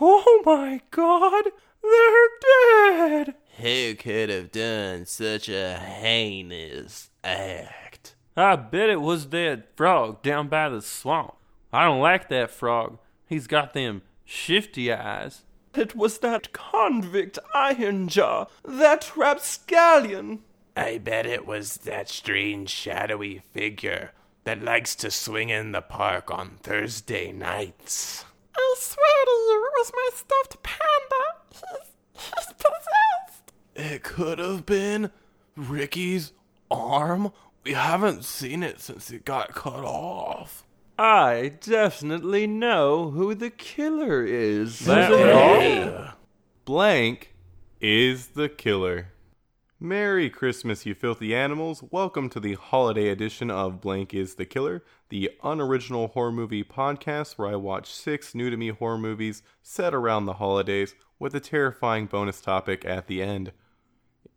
Oh my god, they're dead! Who could have done such a heinous act? I bet it was that frog down by the swamp. I don't like that frog. He's got them shifty eyes. It was that convict Ironjaw, that rapscallion. I bet it was that strange shadowy figure that likes to swing in the park on Thursday nights. I swear to you, it was my stuffed panda. He's, he's possessed. It could have been Ricky's arm. We haven't seen it since it got cut off. I definitely know who the killer is. That Hey. Blank is the killer. Merry Christmas, you filthy animals. Welcome to the holiday edition of Blank is the Killer, the unoriginal horror movie podcast where I watch six new to me horror movies set around the holidays with a terrifying bonus topic at the end.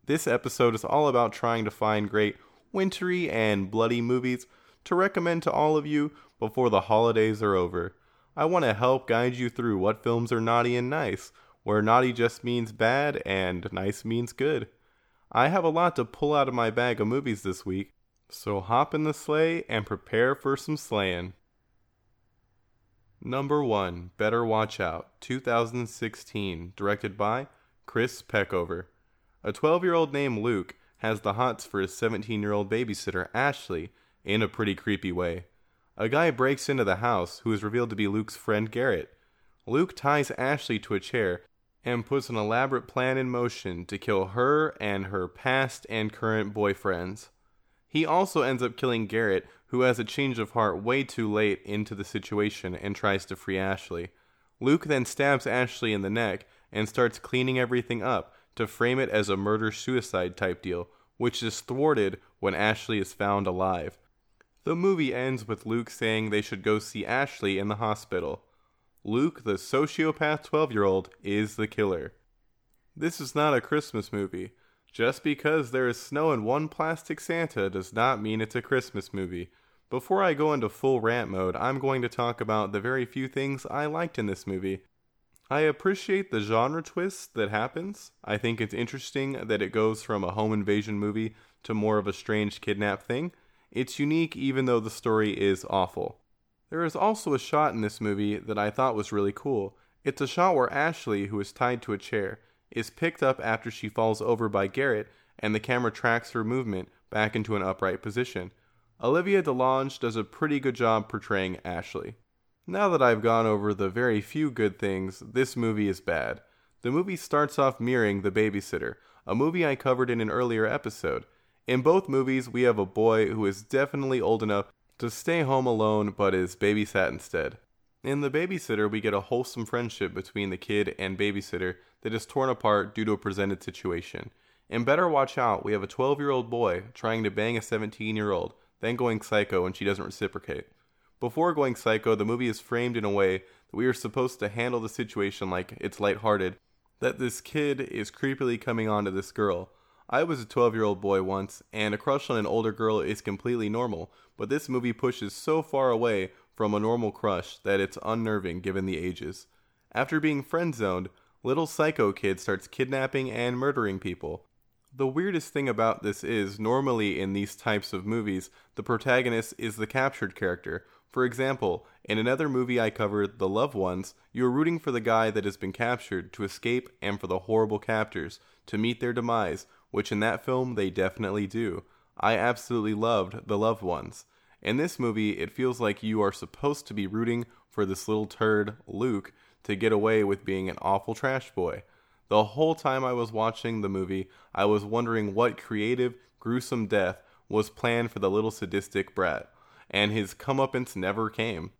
This episode is all about trying to find great wintry and bloody movies to recommend to all of you before the holidays are over. I want to help guide you through what films are naughty and nice, where naughty just means bad and nice means good. I have a lot to pull out of my bag of movies this week, so hop in the sleigh and prepare for some slaying. Number 1 Better Watch Out, 2016, directed by Chris Peckover. A 12 year old named Luke has the hots for his 17 year old babysitter, Ashley, in a pretty creepy way. A guy breaks into the house who is revealed to be Luke's friend Garrett. Luke ties Ashley to a chair and puts an elaborate plan in motion to kill her and her past and current boyfriends. He also ends up killing Garrett, who has a change of heart way too late into the situation and tries to free Ashley. Luke then stabs Ashley in the neck and starts cleaning everything up to frame it as a murder suicide type deal, which is thwarted when Ashley is found alive. The movie ends with Luke saying they should go see Ashley in the hospital. Luke, the sociopath 12 year old, is the killer. This is not a Christmas movie. Just because there is snow and one plastic Santa does not mean it's a Christmas movie. Before I go into full rant mode, I'm going to talk about the very few things I liked in this movie. I appreciate the genre twist that happens. I think it's interesting that it goes from a home invasion movie to more of a strange kidnap thing. It's unique even though the story is awful. There is also a shot in this movie that I thought was really cool. It's a shot where Ashley, who is tied to a chair, is picked up after she falls over by Garrett, and the camera tracks her movement back into an upright position. Olivia DeJonge does a pretty good job portraying Ashley. Now that I've gone over the very few good things, this movie is bad. The movie starts off mirroring The Babysitter, a movie I covered in an earlier episode. In both movies, we have a boy who is definitely old enough to stay home alone but is babysat instead. In The Babysitter, we get a wholesome friendship between the kid and babysitter that is torn apart due to a presented situation. In Better Watch Out, we have a 12 year old boy trying to bang a 17 year old, then going psycho when she doesn't reciprocate. Before going psycho, the movie is framed in a way that we are supposed to handle the situation like it's lighthearted, that this kid is creepily coming on to this girl. I was a 12 year old boy once, and a crush on an older girl is completely normal, but this movie pushes so far away from a normal crush that it's unnerving given the ages. After being friend zoned, little psycho kid starts kidnapping and murdering people. The weirdest thing about this is, normally in these types of movies, the protagonist is the captured character. For example, in another movie I covered, The Loved Ones, you are rooting for the guy that has been captured to escape and for the horrible captors to meet their demise, which in that film they definitely do. I absolutely loved The Loved Ones. In this movie, it feels like you are supposed to be rooting for this little turd, Luke, to get away with being an awful trash boy. The whole time I was watching the movie, I was wondering what creative, gruesome death was planned for the little sadistic brat, and his comeuppance never came.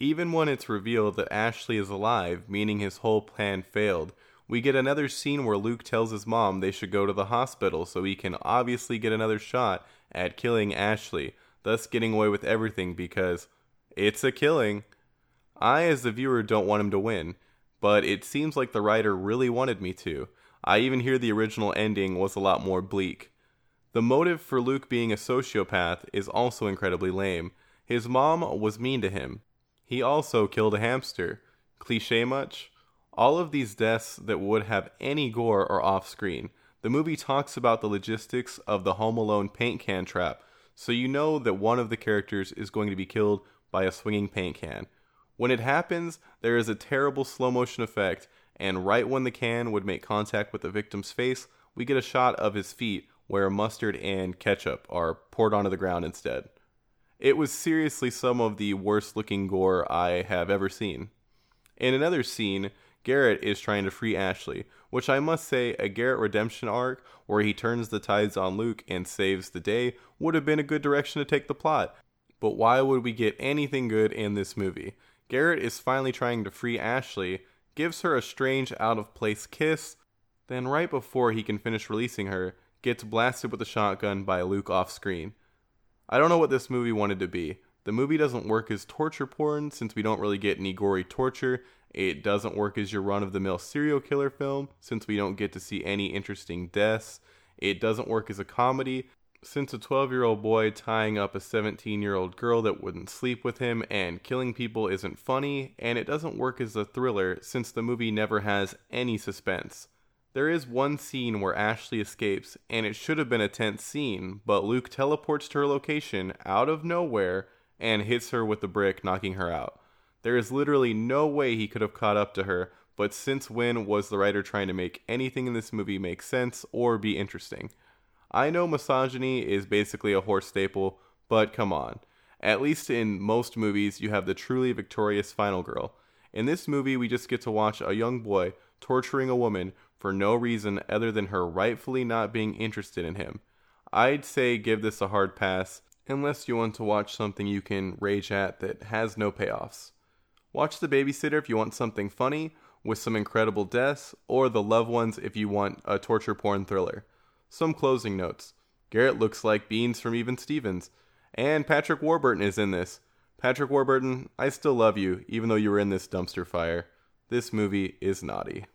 Even when it's revealed that Ashley is alive, meaning his whole plan failed, we get another scene where Luke tells his mom they should go to the hospital so he can obviously get another shot at killing Ashley, thus getting away with everything because it's a killing. I, as the viewer, don't want him to win, but it seems like the writer really wanted me to. I even hear the original ending was a lot more bleak. The motive for Luke being a sociopath is also incredibly lame. His mom was mean to him. He also killed a hamster. Cliche much? All of these deaths that would have any gore are off screen. The movie talks about the logistics of the Home Alone paint can trap, so you know that one of the characters is going to be killed by a swinging paint can. When it happens, there is a terrible slow motion effect, and right when the can would make contact with the victim's face, we get a shot of his feet where mustard and ketchup are poured onto the ground instead. It was seriously some of the worst looking gore I have ever seen. In another scene, Garrett is trying to free Ashley, which I must say, a Garrett redemption arc where he turns the tides on Luke and saves the day would have been a good direction to take the plot. But why would we get anything good in this movie? Garrett is finally trying to free Ashley, gives her a strange out of place kiss, then, right before he can finish releasing her, gets blasted with a shotgun by Luke off screen. I don't know what this movie wanted to be. The movie doesn't work as torture porn since we don't really get any gory torture. It doesn't work as your run of the mill serial killer film since we don't get to see any interesting deaths. It doesn't work as a comedy since a 12 year old boy tying up a 17 year old girl that wouldn't sleep with him and killing people isn't funny. And it doesn't work as a thriller since the movie never has any suspense. There is one scene where Ashley escapes, and it should have been a tense scene, but Luke teleports to her location out of nowhere and hits her with the brick, knocking her out. There is literally no way he could have caught up to her, but since when was the writer trying to make anything in this movie make sense or be interesting? I know misogyny is basically a horse staple, but come on. At least in most movies, you have the truly victorious final girl. In this movie, we just get to watch a young boy torturing a woman for no reason other than her rightfully not being interested in him. I'd say give this a hard pass unless you want to watch something you can rage at that has no payoffs. Watch The Babysitter if you want something funny with some incredible deaths, or The Loved Ones if you want a torture porn thriller. Some closing notes. Garrett looks like Beans from Even Stevens, and Patrick Warburton is in this. Patrick Warburton, I still love you, even though you were in this dumpster fire. This movie is naughty.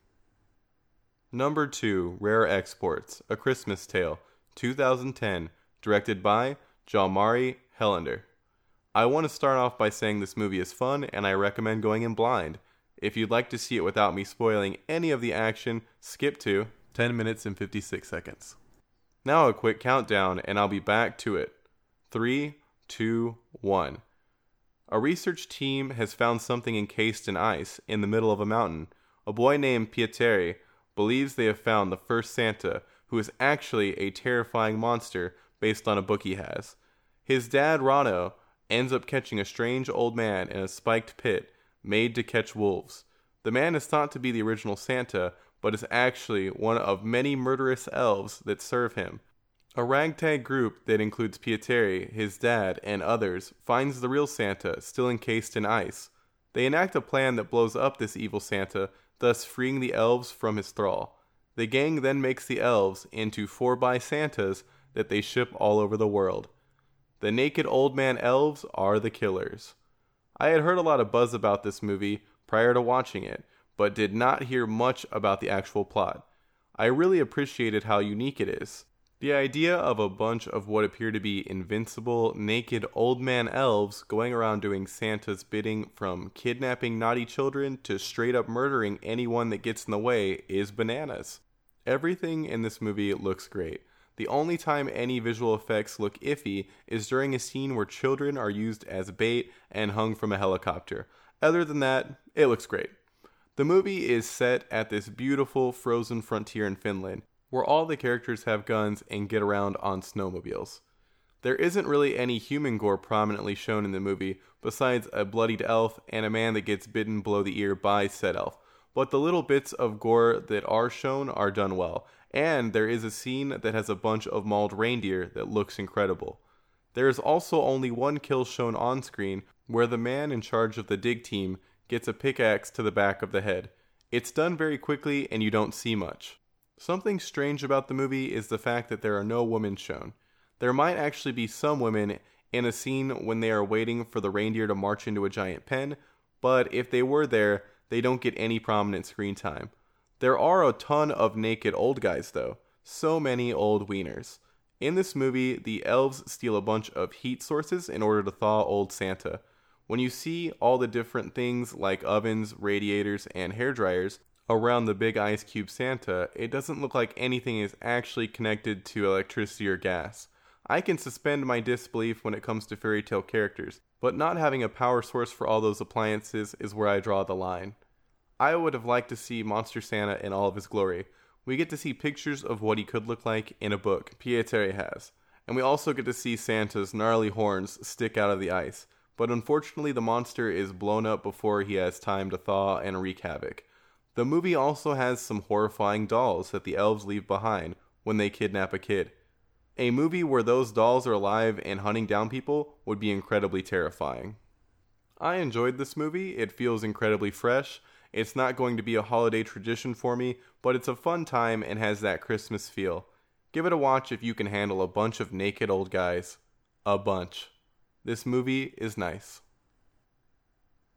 Number 2, Rare Exports, A Christmas Tale, 2010, directed by Jalmari Helander. I want to start off by saying this movie is fun and I recommend going in blind. If you'd like to see it without me spoiling any of the action, skip to 10 minutes and 56 seconds. Now a quick countdown and I'll be back to it. 3, 2, 1. A research team has found something encased in ice in the middle of a mountain. A boy named Pietari believes they have found the first Santa, who is actually a terrifying monster based on a book he has. His dad, Rauno, ends up catching a strange old man in a spiked pit made to catch wolves. The man is thought to be the original Santa, but is actually one of many murderous elves that serve him. A ragtag group that includes Pietari, his dad, and others finds the real Santa still encased in ice. They enact a plan that blows up this evil Santa thus freeing the elves from his thrall. The gang then makes the elves into 4 by Santas that they ship all over the world. The naked old man elves are the killers. I had heard a lot of buzz about this movie prior to watching it, but did not hear much about the actual plot. I really appreciated how unique it is. The idea of a bunch of what appear to be invincible, naked old man elves going around doing Santa's bidding from kidnapping naughty children to straight up murdering anyone that gets in the way is bananas. Everything in this movie looks great. The only time any visual effects look iffy is during a scene where children are used as bait and hung from a helicopter. Other than that, it looks great. The movie is set at this beautiful frozen frontier in Finland where all the characters have guns and get around on snowmobiles. There isn't really any human gore prominently shown in the movie, besides a bloodied elf and a man that gets bitten below the ear by said elf. But the little bits of gore that are shown are done well, and there is a scene that has a bunch of mauled reindeer that looks incredible. There is also only one kill shown on screen, where the man in charge of the dig team gets a pickaxe to the back of the head. It's done very quickly and you don't see much. Something strange about the movie is the fact that there are no women shown. There might actually be some women in a scene when they are waiting for the reindeer to march into a giant pen, but if they were there, they don't get any prominent screen time. There are a ton of naked old guys, though. So many old wieners. In this movie, the elves steal a bunch of heat sources in order to thaw old Santa. When you see all the different things like ovens, radiators, and hair dryers, around the big ice cube Santa, it doesn't look like anything is actually connected to electricity or gas. I can suspend my disbelief when it comes to fairy tale characters, but not having a power source for all those appliances is where I draw the line. I would have liked to see Monster Santa in all of his glory. We get to see pictures of what he could look like in a book Pietari has, and we also get to see Santa's gnarly horns stick out of the ice. But unfortunately, the monster is blown up before he has time to thaw and wreak havoc. The movie also has some horrifying dolls that the elves leave behind when they kidnap a kid. A movie where those dolls are alive and hunting down people would be incredibly terrifying. I enjoyed this movie. It feels incredibly fresh. It's not going to be a holiday tradition for me, but it's a fun time and has that Christmas feel. Give it a watch if you can handle a bunch of naked old guys. A bunch. This movie is nice.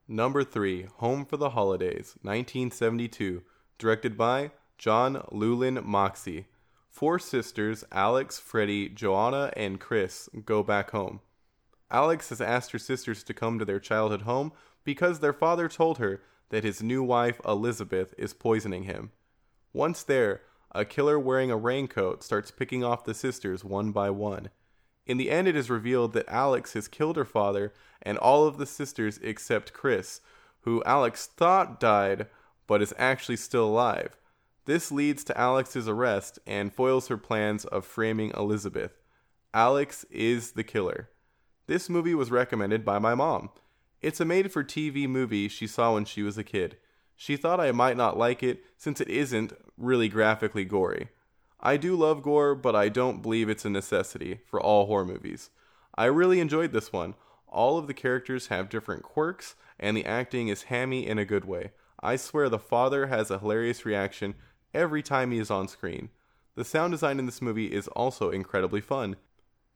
Number 3, Home for the Holidays, 1972, directed by John Llewellyn Moxey. Four sisters, Alex, Freddie, Joanna, and Chris, go back home. Alex has asked her sisters to come to their childhood home because their father told her that his new wife, Elizabeth, is poisoning him. Once there, a killer wearing a raincoat starts picking off the sisters one by one. In the end, it is revealed that Alex has killed her father and all of the sisters except Chris, who Alex thought died but is actually still alive. This leads to Alex's arrest and foils her plans of framing Elizabeth. Alex is the killer. This movie was recommended by my mom. It's a made for TV movie she saw when she was a kid. She thought I might not like it since it isn't really graphically gory. I do love gore, but I don't believe it's a necessity for all horror movies. I really enjoyed this one. All of the characters have different quirks, and the acting is hammy in a good way. I swear the father has a hilarious reaction every time he is on screen. The sound design in this movie is also incredibly fun.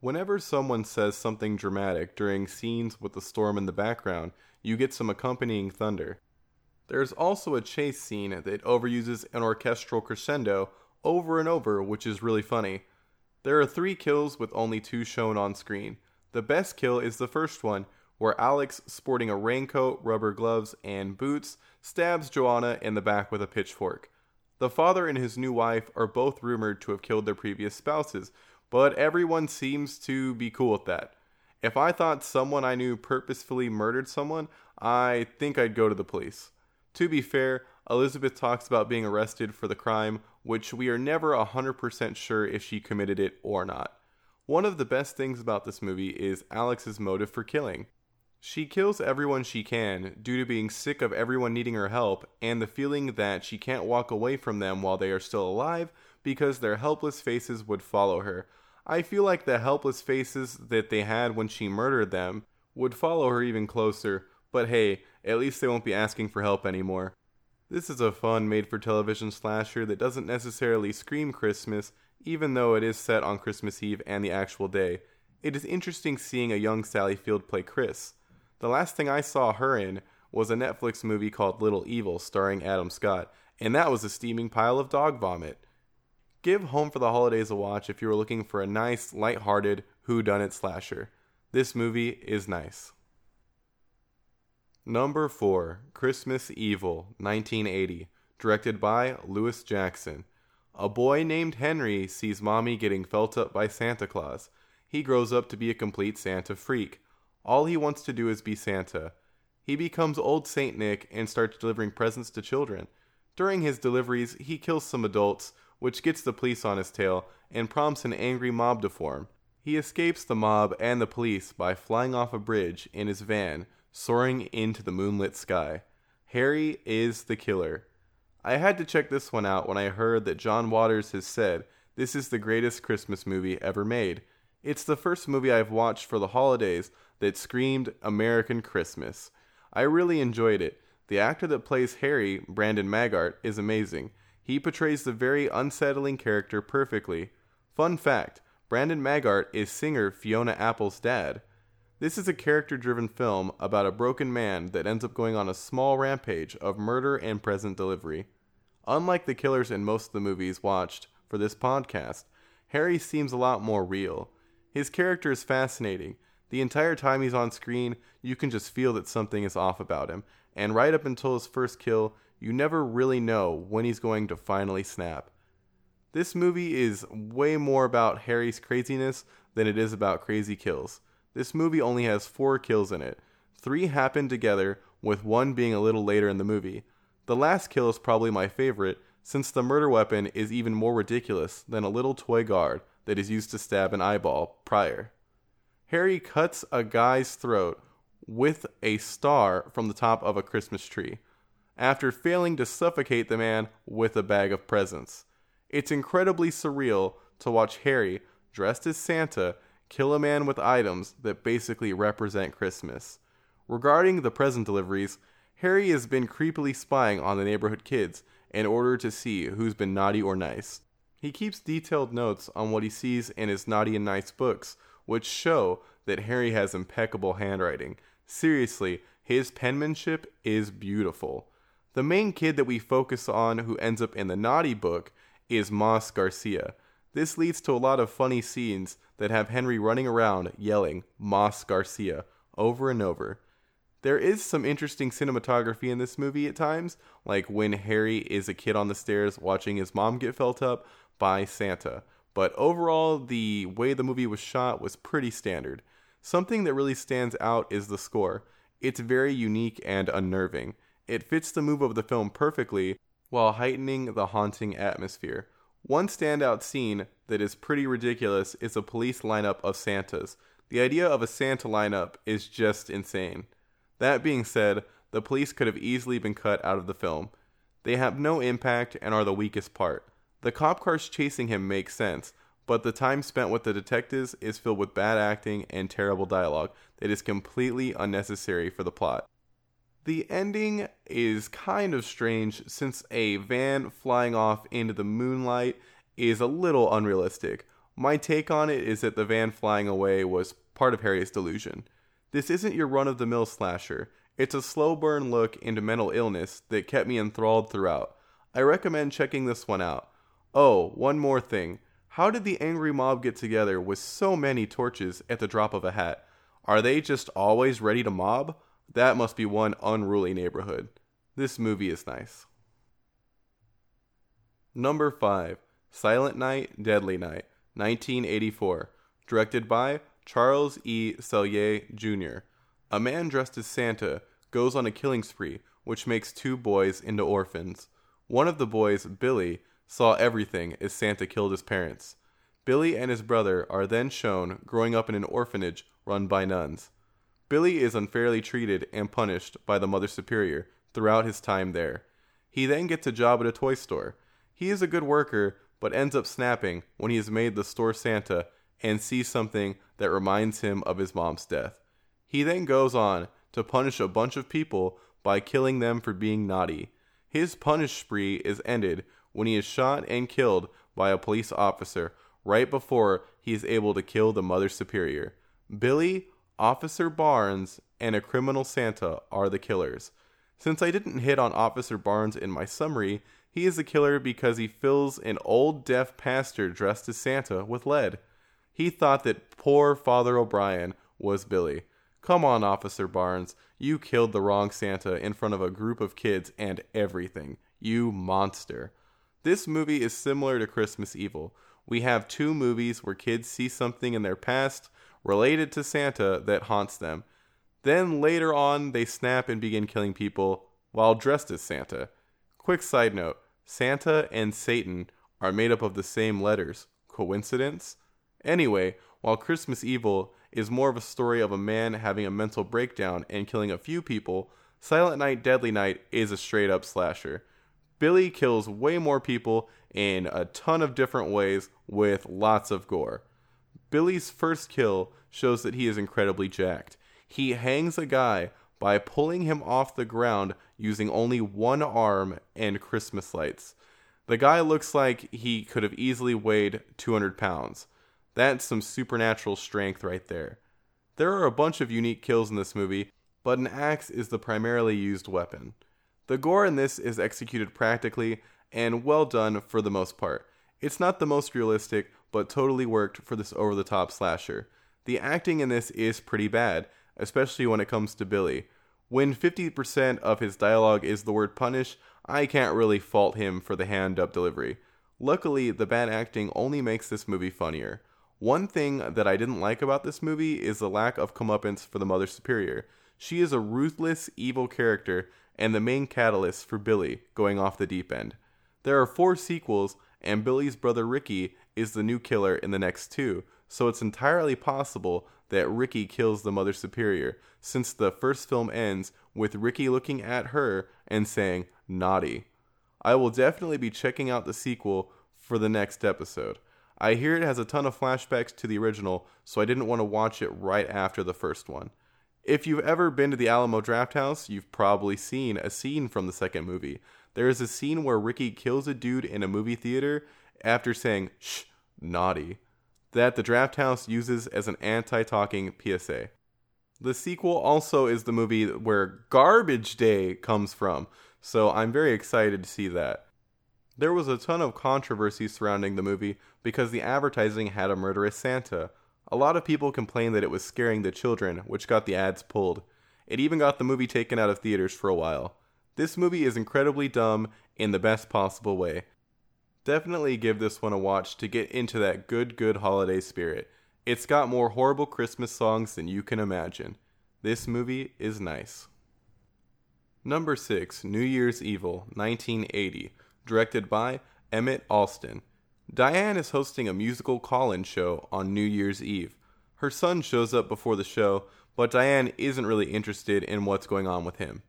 Whenever someone says something dramatic during scenes with the storm in the background, you get some accompanying thunder. There's also a chase scene that overuses an orchestral crescendo over and over, which is really funny. There are three kills with only two shown on screen. The best kill is the first one, where Alex, sporting a raincoat, rubber gloves, and boots, stabs Joanna in the back with a pitchfork. The father and his new wife are both rumored to have killed their previous spouses, but everyone seems to be cool with that. If I thought someone I knew purposefully murdered someone, I think I'd go to the police. To be fair, Elizabeth talks about being arrested for the crime, which we are never 100% sure if she committed it or not. One of the best things about this movie is Alex's motive for killing. She kills everyone she can due to being sick of everyone needing her help and the feeling that she can't walk away from them while they are still alive because their helpless faces would follow her. I feel like the helpless faces that they had when she murdered them would follow her even closer, but hey, at least they won't be asking for help anymore. This is a fun made for television slasher that doesn't necessarily scream Christmas, even though it is set on Christmas Eve and the actual day. It is interesting seeing a young Sally Field play Chris. The last thing I saw her in was a Netflix movie called Little Evil starring Adam Scott, and that was a steaming pile of dog vomit. Give Home for the Holidays a watch if you are looking for a nice, light-hearted whodunit slasher. This movie is nice. Number 4, Christmas Evil, 1980, directed by Lewis Jackson. A boy named Henry sees mommy getting felt up by Santa Claus. He grows up to be a complete Santa freak. All he wants to do is be Santa. He becomes Old Saint Nick and starts delivering presents to children. During his deliveries, he kills some adults, which gets the police on his tail and prompts an angry mob to form. He escapes the mob and the police by flying off a bridge in his van, soaring into the moonlit sky. Harry is the killer. I had to check this one out when I heard that John Waters has said this is the greatest Christmas movie ever made. It's the first movie I've watched for the holidays that screamed American Christmas. I really enjoyed it. The actor that plays Harry, Brandon Maggart, is amazing. He portrays the very unsettling character perfectly. Fun fact Brandon Maggart is singer Fiona Apple's dad. This is a character driven film about a broken man that ends up going on a small rampage of murder and present delivery. Unlike the killers in most of the movies watched for this podcast, Harry seems a lot more real. His character is fascinating. The entire time he's on screen, you can just feel that something is off about him, and right up until his first kill, you never really know when he's going to finally snap. This movie is way more about Harry's craziness than it is about crazy kills. This movie only has four kills in it. Three happen together, with one being a little later in the movie. The last kill is probably my favorite, since the murder weapon is even more ridiculous than a little toy guard that is used to stab an eyeball prior. Harry cuts a guy's throat with a star from the top of a Christmas tree, after failing to suffocate the man with a bag of presents. It's incredibly surreal to watch Harry, dressed as Santa, kill a man with items that basically represent Christmas. Regarding the present deliveries, Harry has been creepily spying on the neighborhood kids in order to see who's been naughty or nice. He keeps detailed notes on what he sees in his naughty and nice books, which show that Harry has impeccable handwriting. Seriously, his penmanship is beautiful. The main kid that we focus on who ends up in the naughty book is Moss Garcia. This leads to a lot of funny scenes that have Henry running around yelling Moss Garcia over and over. There is some interesting cinematography in this movie at times, like when Harry is a kid on the stairs watching his mom get felt up by Santa. But overall, the way the movie was shot was pretty standard. Something that really stands out is the score. It's very unique and unnerving. It fits the move of the film perfectly while heightening the haunting atmosphere. One standout scene that is pretty ridiculous is a police lineup of Santas. The idea of a Santa lineup is just insane. That being said, the police could have easily been cut out of the film. They have no impact and are the weakest part. The cop cars chasing him make sense, but the time spent with the detectives is filled with bad acting and terrible dialogue that is completely unnecessary for the plot. The ending is kind of strange since a van flying off into the moonlight is a little unrealistic. My take on it is that the van flying away was part of Harry's delusion. This isn't your run of the mill slasher. It's a slow burn look into mental illness that kept me enthralled throughout. I recommend checking this one out. Oh, one more thing. How did the angry mob get together with so many torches at the drop of a hat? Are they just always ready to mob? That must be one unruly neighborhood. This movie is nice. Number 5 Silent Night, Deadly Night, 1984. Directed by Charles E. Sellier Jr. A man dressed as Santa goes on a killing spree, which makes two boys into orphans. One of the boys, Billy, saw everything as Santa killed his parents. Billy and his brother are then shown growing up in an orphanage run by nuns. Billy is unfairly treated and punished by the Mother Superior throughout his time there. He then gets a job at a toy store. He is a good worker, but ends up snapping when he is made the store Santa and sees something that reminds him of his mom's death. He then goes on to punish a bunch of people by killing them for being naughty. His punish spree is ended when he is shot and killed by a police officer right before he is able to kill the Mother Superior. Billy, Officer Barnes, and a criminal Santa are the killers. Since I didn't hit on Officer Barnes in my summary, he is a killer because he fills an old deaf pastor dressed as Santa with lead. He thought that poor Father O'Brien was Billy. Come on, Officer Barnes. You killed the wrong Santa in front of a group of kids and everything. You monster. This movie is similar to Christmas Evil. We have two movies where kids see something in their past related to Santa that haunts them. Then later on, they snap and begin killing people while dressed as Santa. Quick side note Santa and Satan are made up of the same letters. Coincidence? Anyway, while Christmas Evil is more of a story of a man having a mental breakdown and killing a few people, Silent Night Deadly Night is a straight up slasher. Billy kills way more people in a ton of different ways with lots of gore. Billy's first kill shows that he is incredibly jacked. He hangs a guy by pulling him off the ground using only one arm and Christmas lights. The guy looks like he could have easily weighed 200 pounds. That's some supernatural strength right there. There are a bunch of unique kills in this movie, but an axe is the primarily used weapon. The gore in this is executed practically and well done for the most part. It's not the most realistic, but totally worked for this over the top slasher. The acting in this is pretty bad, especially when it comes to Billy. When 50% of his dialogue is the word punish, I can't really fault him for the hand up delivery. Luckily, the bad acting only makes this movie funnier. One thing that I didn't like about this movie is the lack of comeuppance for the Mother Superior. She is a ruthless, evil character and the main catalyst for Billy going off the deep end. There are four sequels, and Billy's brother Ricky is the new killer in the next two, so it's entirely possible that Ricky kills the Mother Superior, since the first film ends with Ricky looking at her and saying, naughty. I will definitely be checking out the sequel for the next episode. I hear it has a ton of flashbacks to the original, so I didn't want to watch it right after the first one. If you've ever been to the Alamo Drafthouse, you've probably seen a scene from the second movie. There is a scene where Ricky kills a dude in a movie theater after saying, shh, naughty, that the draft house uses as an anti talking PSA. The sequel also is the movie where Garbage Day comes from, so I'm very excited to see that. There was a ton of controversy surrounding the movie because the advertising had a murderous Santa. A lot of people complained that it was scaring the children, which got the ads pulled. It even got the movie taken out of theaters for a while. This movie is incredibly dumb in the best possible way. Definitely give this one a watch to get into that good, good holiday spirit. It's got more horrible Christmas songs than you can imagine. This movie is nice. Number 6, New Year's Evil, 1980, directed by Emmett Alston. Diane is hosting a musical call in show on New Year's Eve. Her son shows up before the show, but Diane isn't really interested in what's going on with him.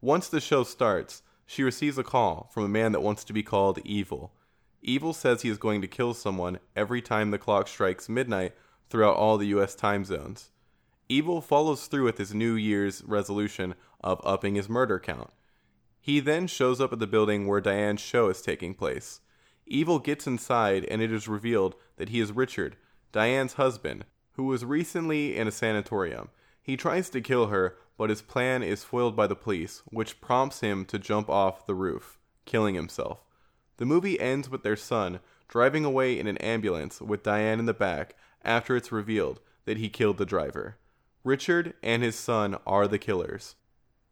Once the show starts, she receives a call from a man that wants to be called Evil. Evil says he is going to kill someone every time the clock strikes midnight throughout all the US time zones. Evil follows through with his New Year's resolution of upping his murder count. He then shows up at the building where Diane's show is taking place. Evil gets inside, and it is revealed that he is Richard, Diane's husband, who was recently in a sanatorium. He tries to kill her, but his plan is foiled by the police, which prompts him to jump off the roof, killing himself. The movie ends with their son driving away in an ambulance with Diane in the back after it's revealed that he killed the driver. Richard and his son are the killers.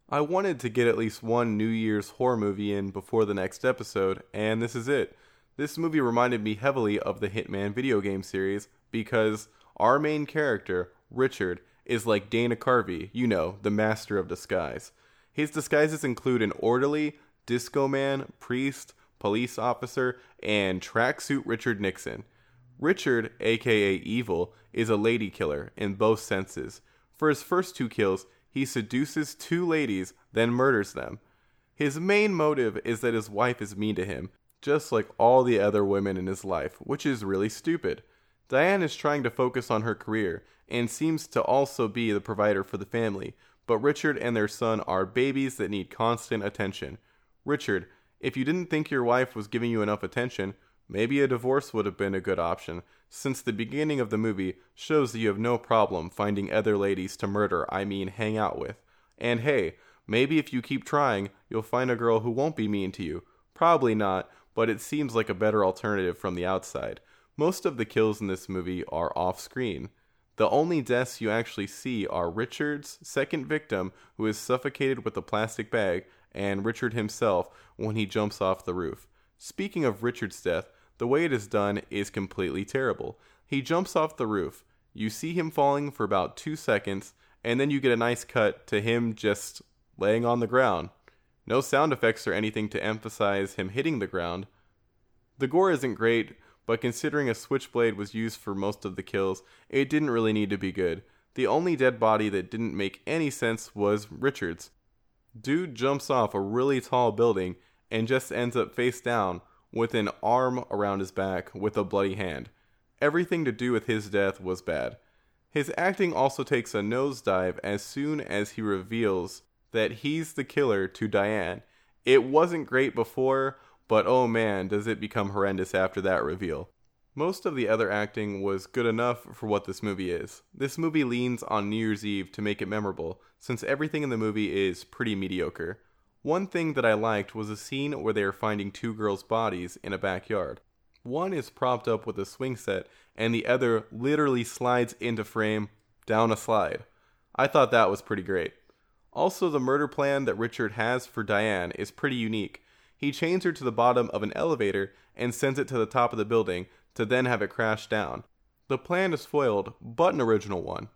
I wanted to get at least one New Year's horror movie in before the next episode, and this is it. This movie reminded me heavily of the Hitman video game series because our main character, Richard, is like Dana Carvey, you know, the master of disguise. His disguises include an orderly, disco man, priest, police officer, and tracksuit Richard Nixon. Richard, aka Evil, is a lady killer in both senses. For his first two kills, he seduces two ladies, then murders them. His main motive is that his wife is mean to him, just like all the other women in his life, which is really stupid. Diane is trying to focus on her career and seems to also be the provider for the family, but Richard and their son are babies that need constant attention. Richard, if you didn't think your wife was giving you enough attention, maybe a divorce would have been a good option, since the beginning of the movie shows that you have no problem finding other ladies to murder, I mean hang out with. And hey, maybe if you keep trying, you'll find a girl who won't be mean to you. Probably not, but it seems like a better alternative from the outside. Most of the kills in this movie are off screen. The only deaths you actually see are Richard's second victim, who is suffocated with a plastic bag, and Richard himself when he jumps off the roof. Speaking of Richard's death, the way it is done is completely terrible. He jumps off the roof. You see him falling for about two seconds, and then you get a nice cut to him just laying on the ground. No sound effects or anything to emphasize him hitting the ground. The gore isn't great, but considering a switchblade was used for most of the kills, it didn't really need to be good. The only dead body that didn't make any sense was Richard's. Dude jumps off a really tall building and just ends up face down with an arm around his back with a bloody hand. Everything to do with his death was bad. His acting also takes a nosedive as soon as he reveals that he's the killer to Diane. It wasn't great before, but oh man, does it become horrendous after that reveal. Most of the other acting was good enough for what this movie is. This movie leans on New Year's Eve to make it memorable, since everything in the movie is pretty mediocre. One thing that I liked was a scene where they are finding two girls' bodies in a backyard. One is propped up with a swing set, and the other literally slides into frame down a slide. I thought that was pretty great. Also, the murder plan that Richard has for Diane is pretty unique. He chains her to the bottom of an elevator and sends it to the top of the building to then have it crash down. The plan is foiled, but an original one.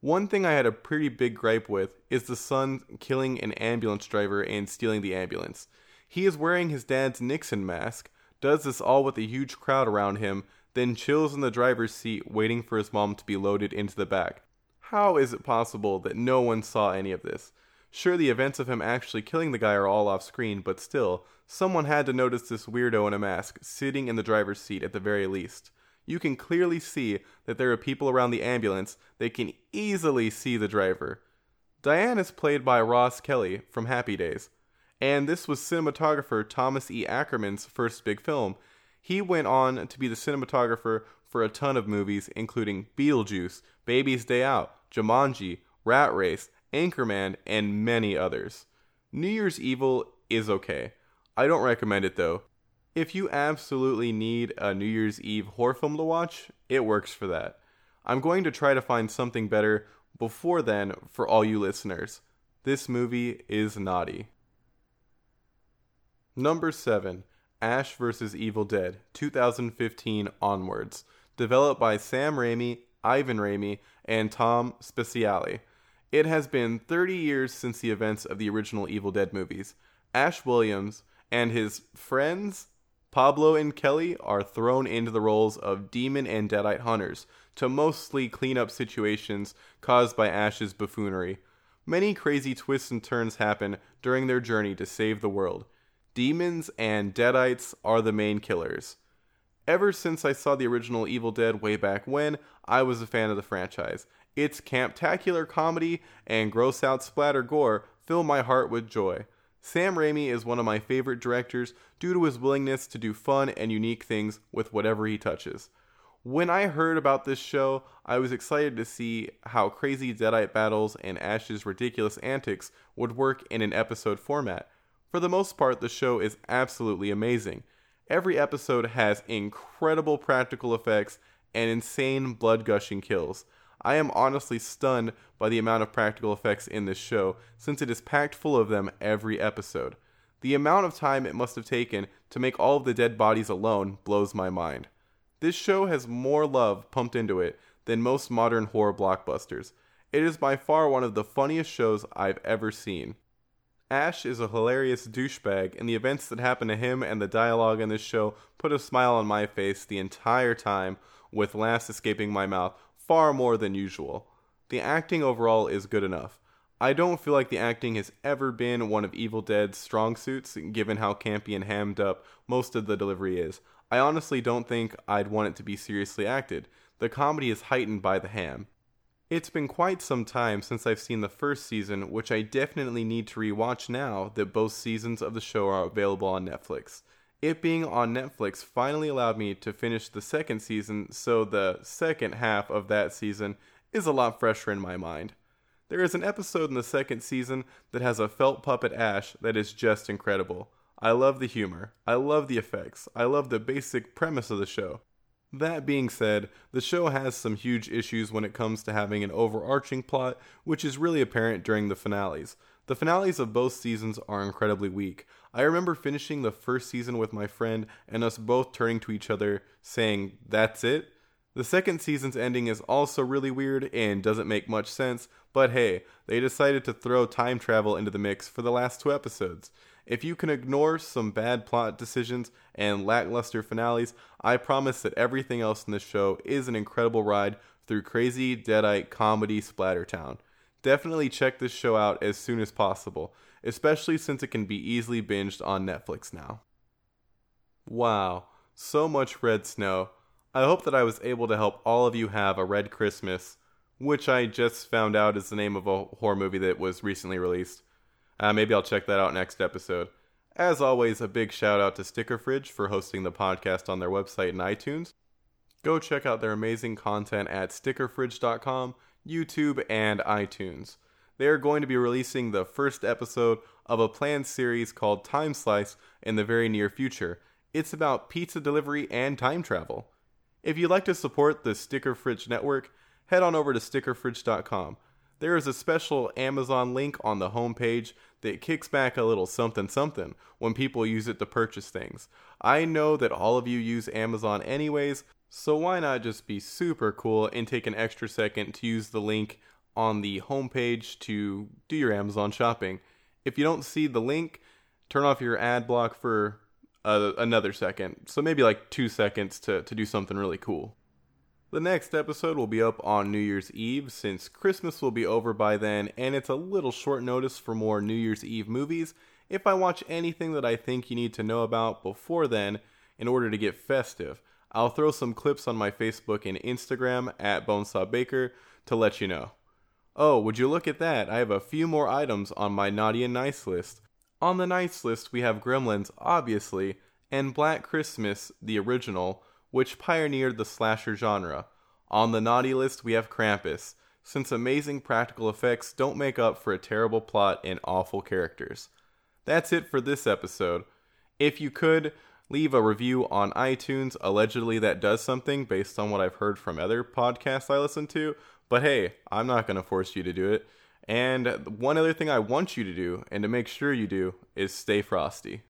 One thing I had a pretty big gripe with is the son killing an ambulance driver and stealing the ambulance. He is wearing his dad's Nixon mask, does this all with a huge crowd around him, then chills in the driver's seat waiting for his mom to be loaded into the back. How is it possible that no one saw any of this? Sure, the events of him actually killing the guy are all off screen, but still, someone had to notice this weirdo in a mask sitting in the driver's seat at the very least. You can clearly see that there are people around the ambulance They can easily see the driver. Diane is played by Roz Kelly from Happy Days, and this was cinematographer Thomas E. Ackerman's first big film. He went on to be the cinematographer for a ton of movies, including Beetlejuice, Baby's Day Out, Jumanji, Rat Race, Anchorman, and many others. New Year's Evil is okay. I don't recommend it though. If you absolutely need a New Year's Eve horror film to watch, it works for that. I'm going to try to find something better before then for all you listeners. This movie is naughty. Number 7 Ash vs. Evil Dead, 2015 onwards. Developed by Sam Raimi, Ivan Raimi, and Tom Spezialy. It has been 30 years since the events of the original Evil Dead movies. Ash Williams and his friends, Pablo and Kelly, are thrown into the roles of demon and deadite hunters to mostly clean up situations caused by Ash's buffoonery. Many crazy twists and turns happen during their journey to save the world. Demons and deadites are the main killers. Ever since I saw the original Evil Dead way back when, I was a fan of the franchise. Its camptacular comedy and gross out splatter gore fill my heart with joy. Sam Raimi is one of my favorite directors due to his willingness to do fun and unique things with whatever he touches. When I heard about this show, I was excited to see how crazy Deadite battles and Ash's ridiculous antics would work in an episode format. For the most part, the show is absolutely amazing. Every episode has incredible practical effects and insane blood gushing kills. I am honestly stunned by the amount of practical effects in this show, since it is packed full of them every episode. The amount of time it must have taken to make all of the dead bodies alone blows my mind. This show has more love pumped into it than most modern horror blockbusters. It is by far one of the funniest shows I've ever seen. Ash is a hilarious douchebag, and the events that happen to him and the dialogue in this show put a smile on my face the entire time, with laughs escaping my mouth far more than usual. The acting overall is good enough. I don't feel like the acting has ever been one of Evil Dead's strong suits, given how campy and hammed up most of the delivery is. I honestly don't think I'd want it to be seriously acted. The comedy is heightened by the ham. It's been quite some time since I've seen the first season, which I definitely need to rewatch now that both seasons of the show are available on Netflix. It being on Netflix finally allowed me to finish the second season, so the second half of that season is a lot fresher in my mind. There is an episode in the second season that has a felt puppet Ash that is just incredible. I love the humor, I love the effects, I love the basic premise of the show. That being said, the show has some huge issues when it comes to having an overarching plot, which is really apparent during the finales. The finales of both seasons are incredibly weak. I remember finishing the first season with my friend and us both turning to each other saying, That's it? The second season's ending is also really weird and doesn't make much sense, but hey, they decided to throw time travel into the mix for the last two episodes. If you can ignore some bad plot decisions and lackluster finales, I promise that everything else in this show is an incredible ride through crazy deadite comedy Splattertown. Definitely check this show out as soon as possible, especially since it can be easily binged on Netflix now. Wow, so much red snow. I hope that I was able to help all of you have a red Christmas, which I just found out is the name of a horror movie that was recently released. Uh, maybe I'll check that out next episode. As always, a big shout out to Sticker Fridge for hosting the podcast on their website and iTunes. Go check out their amazing content at stickerfridge.com, YouTube, and iTunes. They are going to be releasing the first episode of a planned series called Time Slice in the very near future. It's about pizza delivery and time travel. If you'd like to support the Sticker Fridge network, head on over to stickerfridge.com. there is a special Amazon link on the homepage that kicks back a little something something when people use it to purchase things. I know that all of you use Amazon anyways, so why not just be super cool and take an extra second to use the link on the homepage to do your Amazon shopping? If you don't see the link, turn off your ad block for uh, another second. So maybe like two seconds to, to do something really cool. The next episode will be up on New Year's Eve since Christmas will be over by then, and it's a little short notice for more New Year's Eve movies. If I watch anything that I think you need to know about before then, in order to get festive, I'll throw some clips on my Facebook and Instagram at Bonesaw Baker to let you know. Oh, would you look at that? I have a few more items on my naughty and nice list. On the nice list, we have Gremlins, obviously, and Black Christmas, the original, which pioneered the slasher genre. On the naughty list, we have Krampus, since amazing practical effects don't make up for a terrible plot and awful characters. That's it for this episode. If you could, leave a review on iTunes. Allegedly, that does something based on what I've heard from other podcasts I listen to. But hey, I'm not going to force you to do it. And one other thing I want you to do, and to make sure you do, is stay frosty.